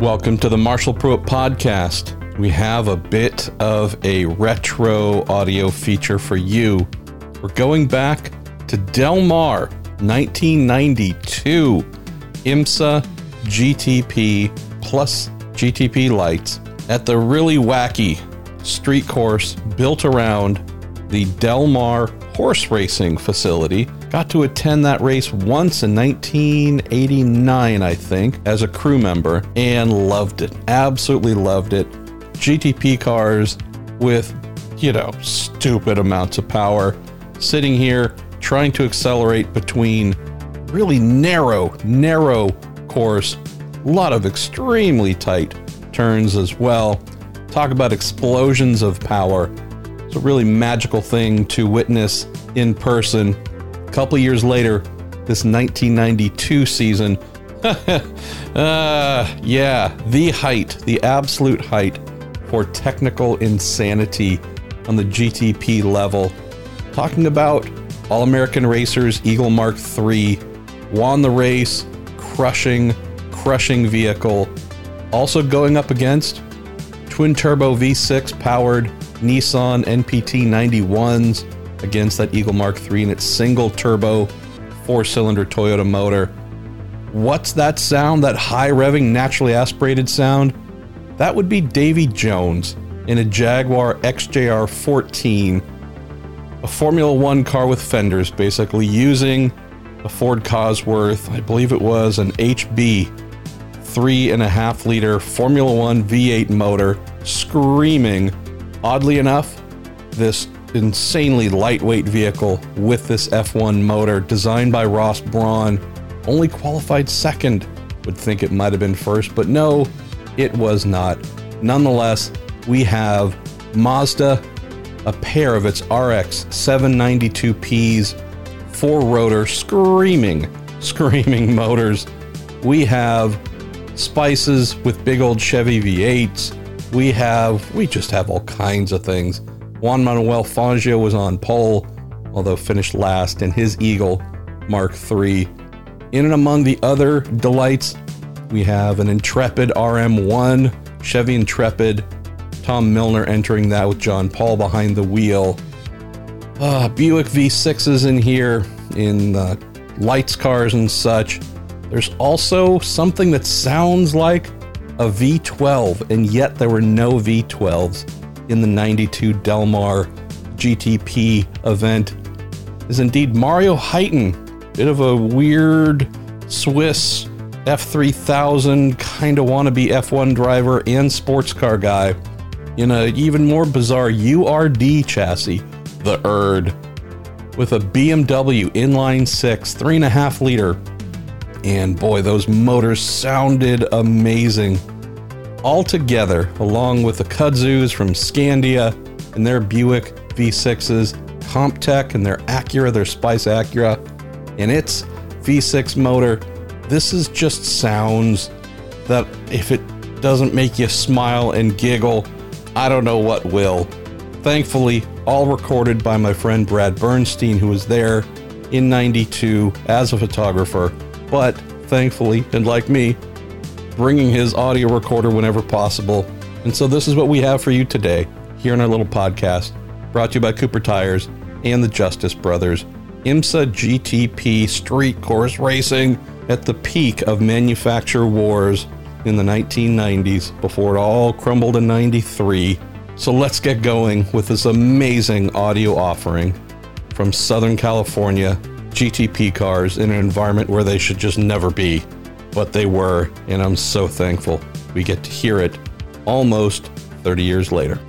Welcome to the Marshall Pruett podcast. We have a bit of a retro audio feature for you. We're going back to Del Mar, 1992. IMSA GTP plus GTP lights at the really wacky street course built around the Del Mar horse racing facility. Got to attend that race once in 1989, I think, as a crew member and loved it. Absolutely loved it. GTP cars with, you know, stupid amounts of power. Sitting here trying to accelerate between really narrow, narrow course, a lot of extremely tight turns as well. Talk about explosions of power. It's a really magical thing to witness in person. A couple years later, this 1992 season, uh, yeah, the height, the absolute height for technical insanity on the GTP level. Talking about All American Racers Eagle Mark III, won the race, crushing, crushing vehicle. Also going up against twin turbo V6 powered Nissan NPT 91s against that Eagle Mark III and its single turbo four cylinder Toyota motor. What's that sound? That high revving, naturally aspirated sound? That would be Davy Jones in a Jaguar XJR 14, a Formula One car with fenders, basically using a Ford Cosworth, I believe it was an HB three and a half liter Formula One V8 motor, screaming. Oddly enough, this insanely lightweight vehicle with this F1 motor designed by Ross Brawn only qualified second. Would think it might have been first, but no, it was not. Nonetheless, we have Mazda, a pair of its RX 792Ps, four rotor, screaming, screaming motors. We have spices with big old Chevy V8s. We have, we just have all kinds of things. Juan Manuel Fangio was on pole, although finished last in his Eagle Mark III. In and among the other delights, we have an Intrepid RM1, Chevy Intrepid, Tom Milner entering that with John Paul behind the wheel. Uh, Buick V6s in here, in uh, lights cars and such. There's also something that sounds like a V12, and yet there were no V12s in the 92 Del Mar GTP event. Is indeed Mario Hytten, bit of a weird Swiss F3000 kind of wannabe F1 driver and sports car guy in an even more bizarre URD chassis, the Erd, with a BMW inline six, three and a half liter. And boy, those motors sounded amazing. All together, along with the kudzus from Scandia and their Buick V6s, Comptech and their Acura, their Spice Acura, and its V6 motor, this is just sounds that if it doesn't make you smile and giggle, I don't know what will. Thankfully, all recorded by my friend Brad Bernstein, who was there in 92 as a photographer, but thankfully, and like me, bringing his audio recorder whenever possible. And so, this is what we have for you today here in our little podcast, brought to you by Cooper Tires and the Justice Brothers. IMSA GTP street course racing at the peak of manufacturer wars in the 1990s before it all crumbled in 93. So let's get going with this amazing audio offering from Southern California GTP cars in an environment where they should just never be, but they were, and I'm so thankful we get to hear it almost 30 years later.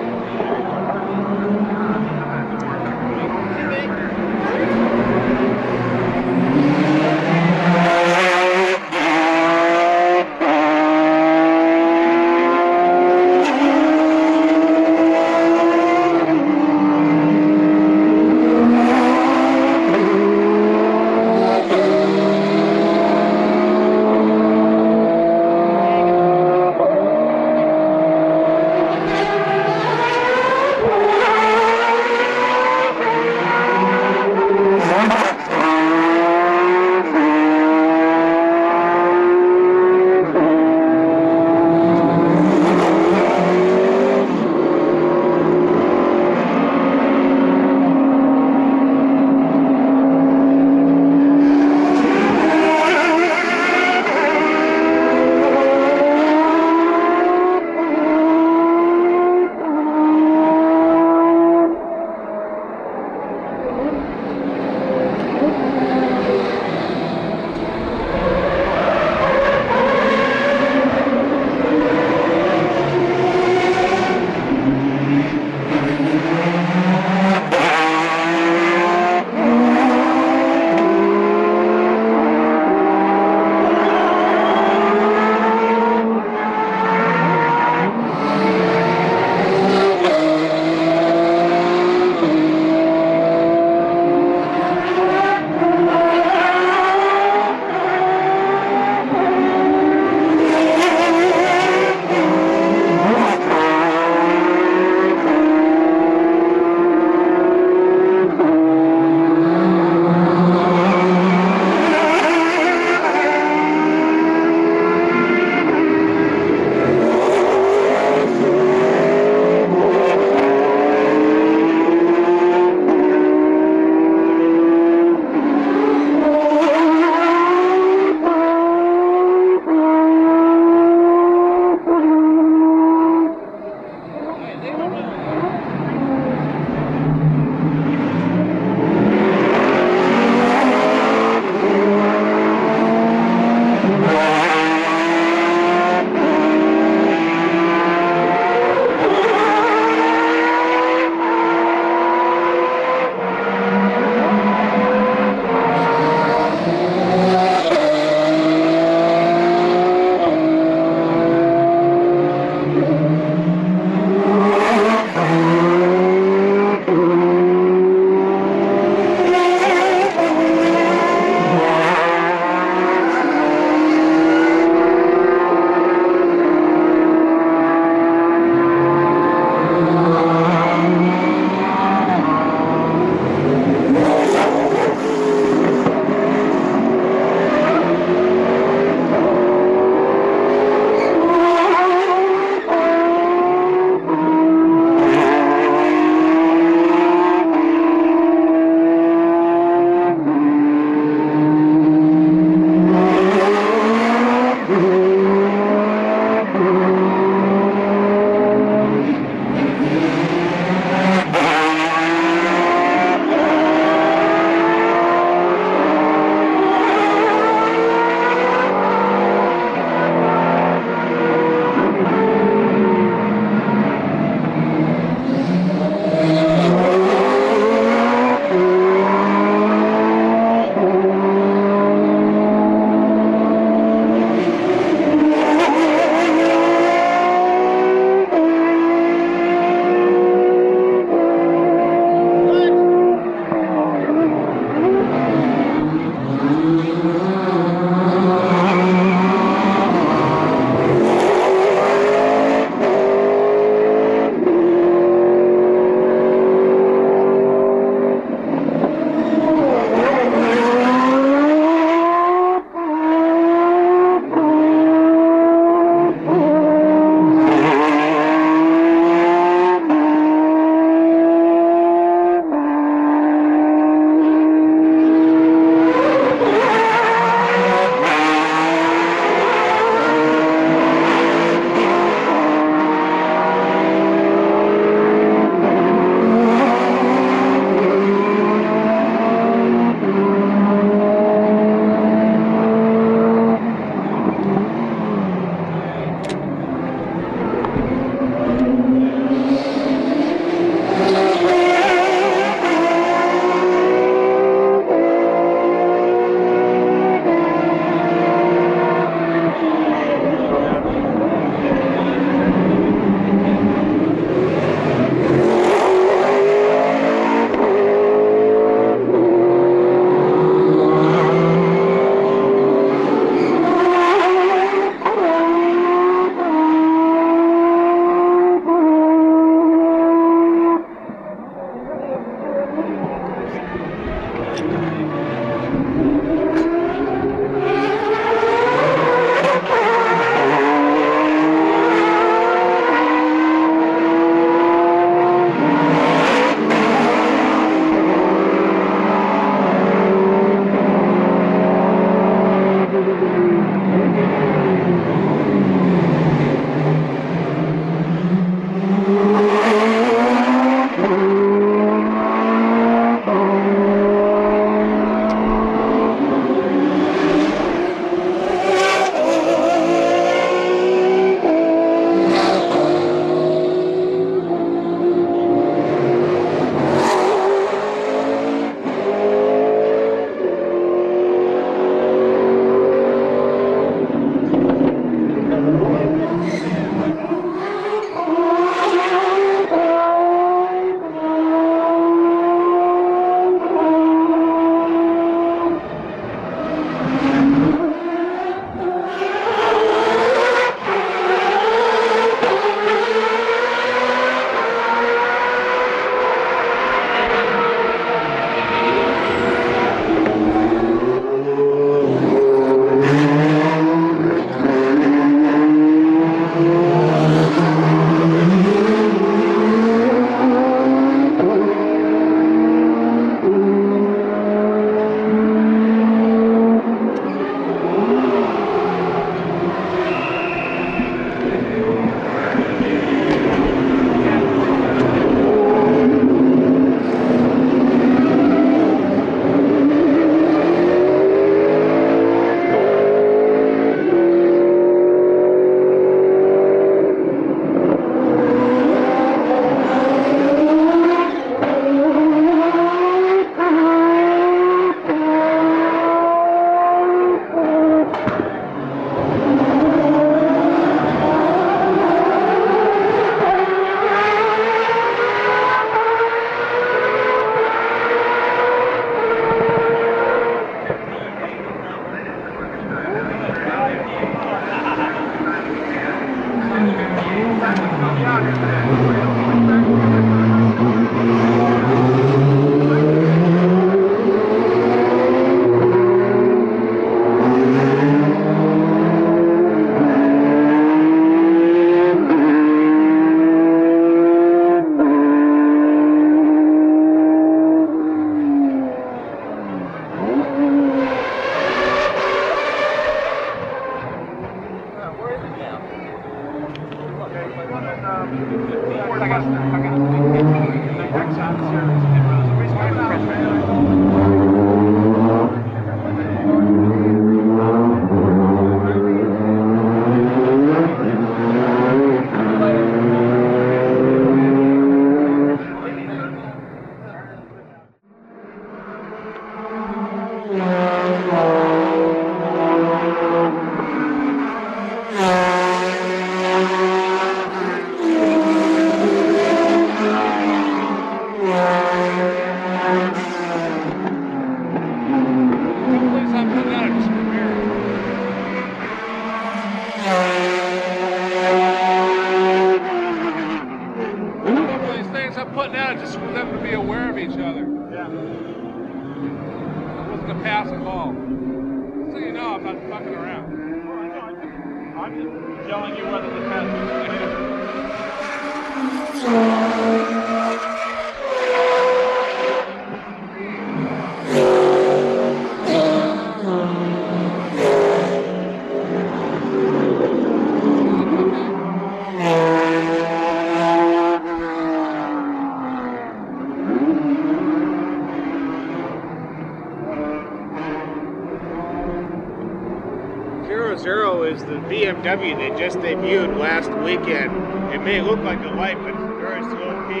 BMW they just debuted last weekend. It may look like a light, but it's very slow P. You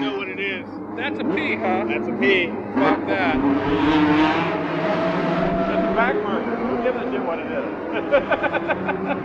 know what it is? That's a P, huh? That's a P. Fuck that. It's a back marker. Who gives a shit what it is?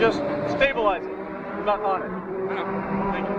Just stabilizing. I'm not on it. Thank you.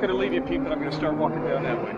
Going to leave you, Pete, but I'm going to start walking down that way.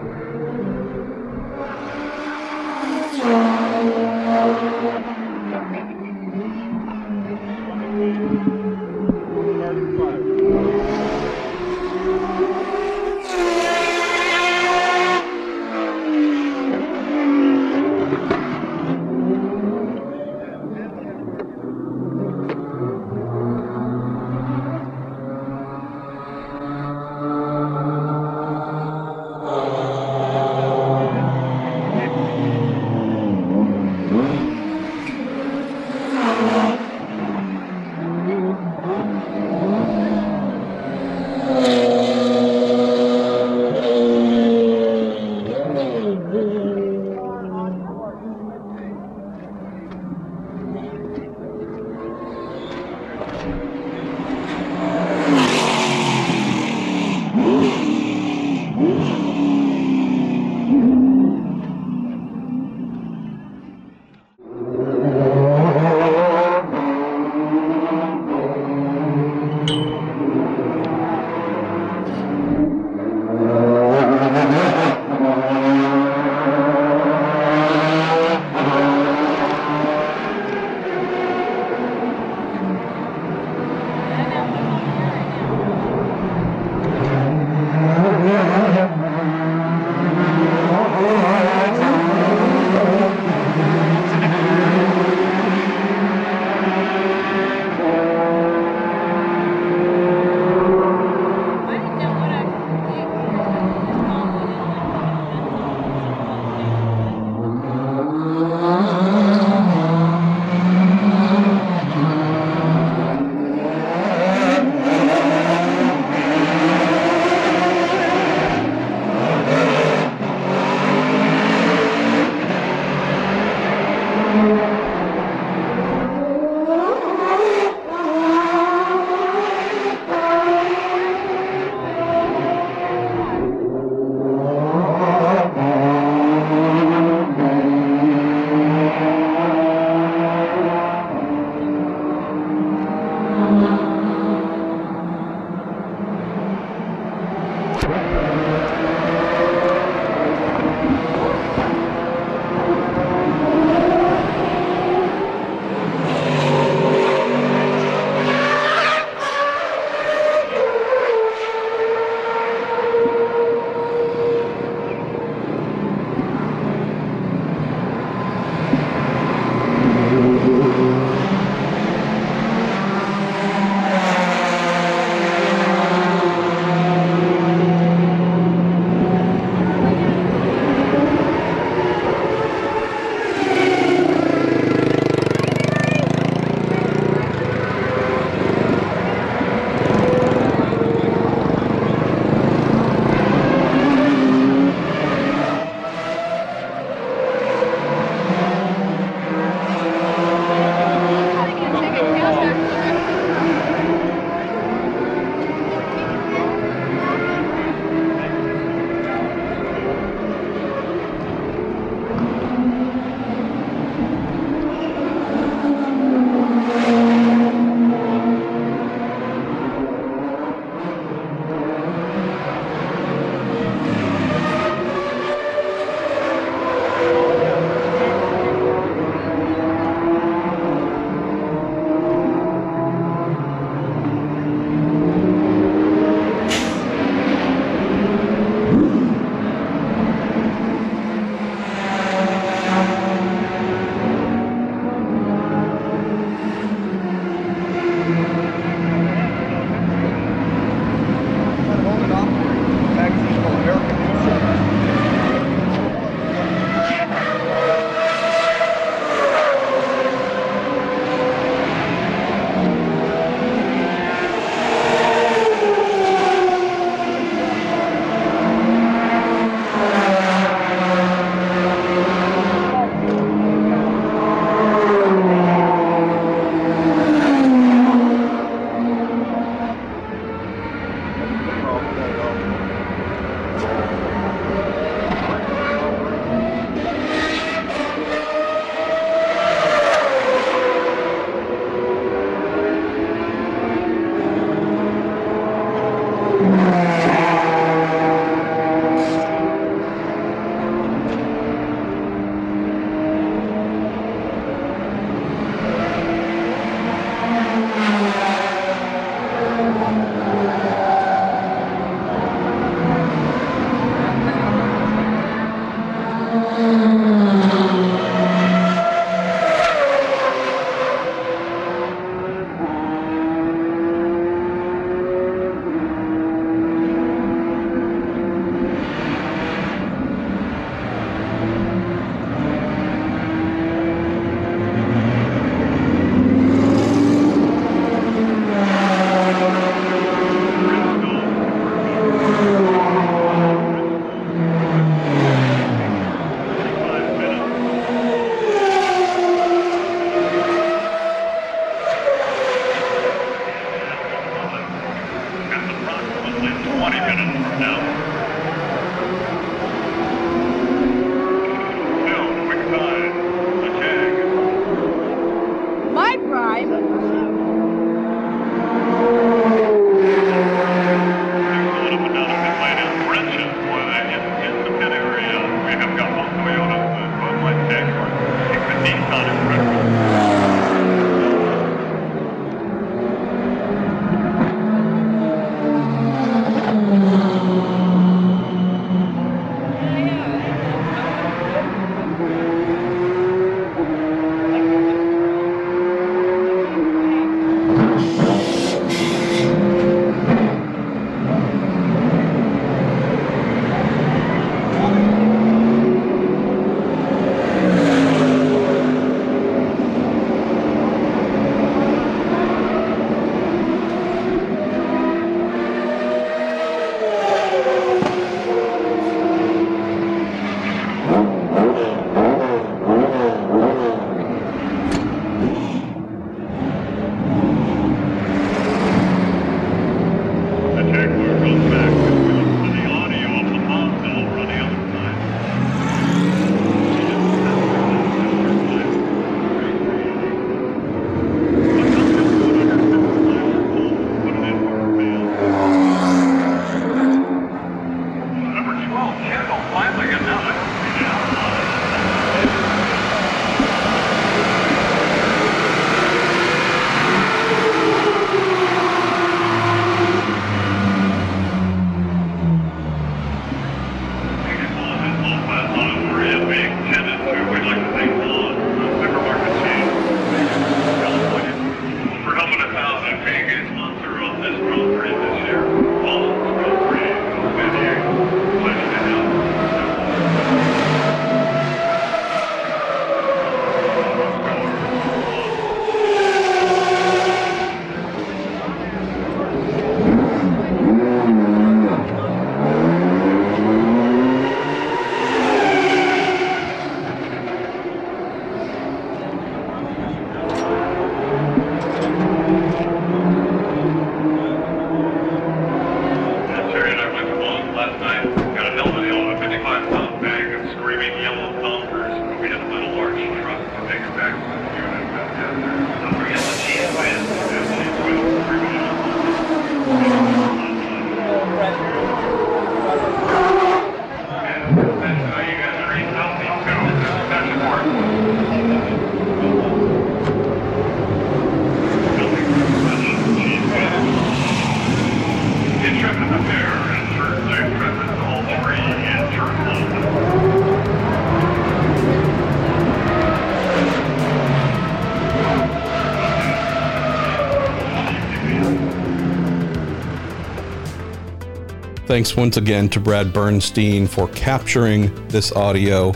Thanks once again to Brad Bernstein for capturing this audio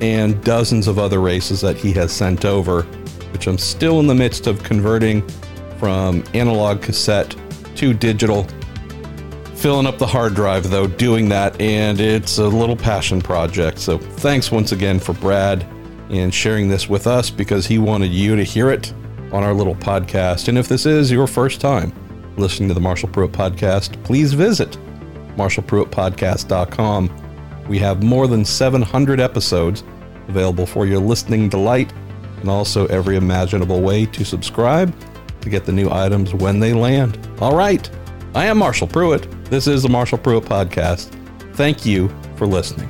and dozens of other races that he has sent over, which I'm still in the midst of converting from analog cassette to digital. Filling up the hard drive, though, doing that, and it's a little passion project. So thanks once again for Brad and sharing this with us because he wanted you to hear it on our little podcast. And if this is your first time listening to the Marshall Pruett podcast, please visit marshallpruettpodcast.com. We have more than 700 episodes available for your listening delight and also every imaginable way to subscribe to get the new items when they land. All right, I am Marshall Pruett. This is the Marshall Pruett Podcast. Thank you for listening.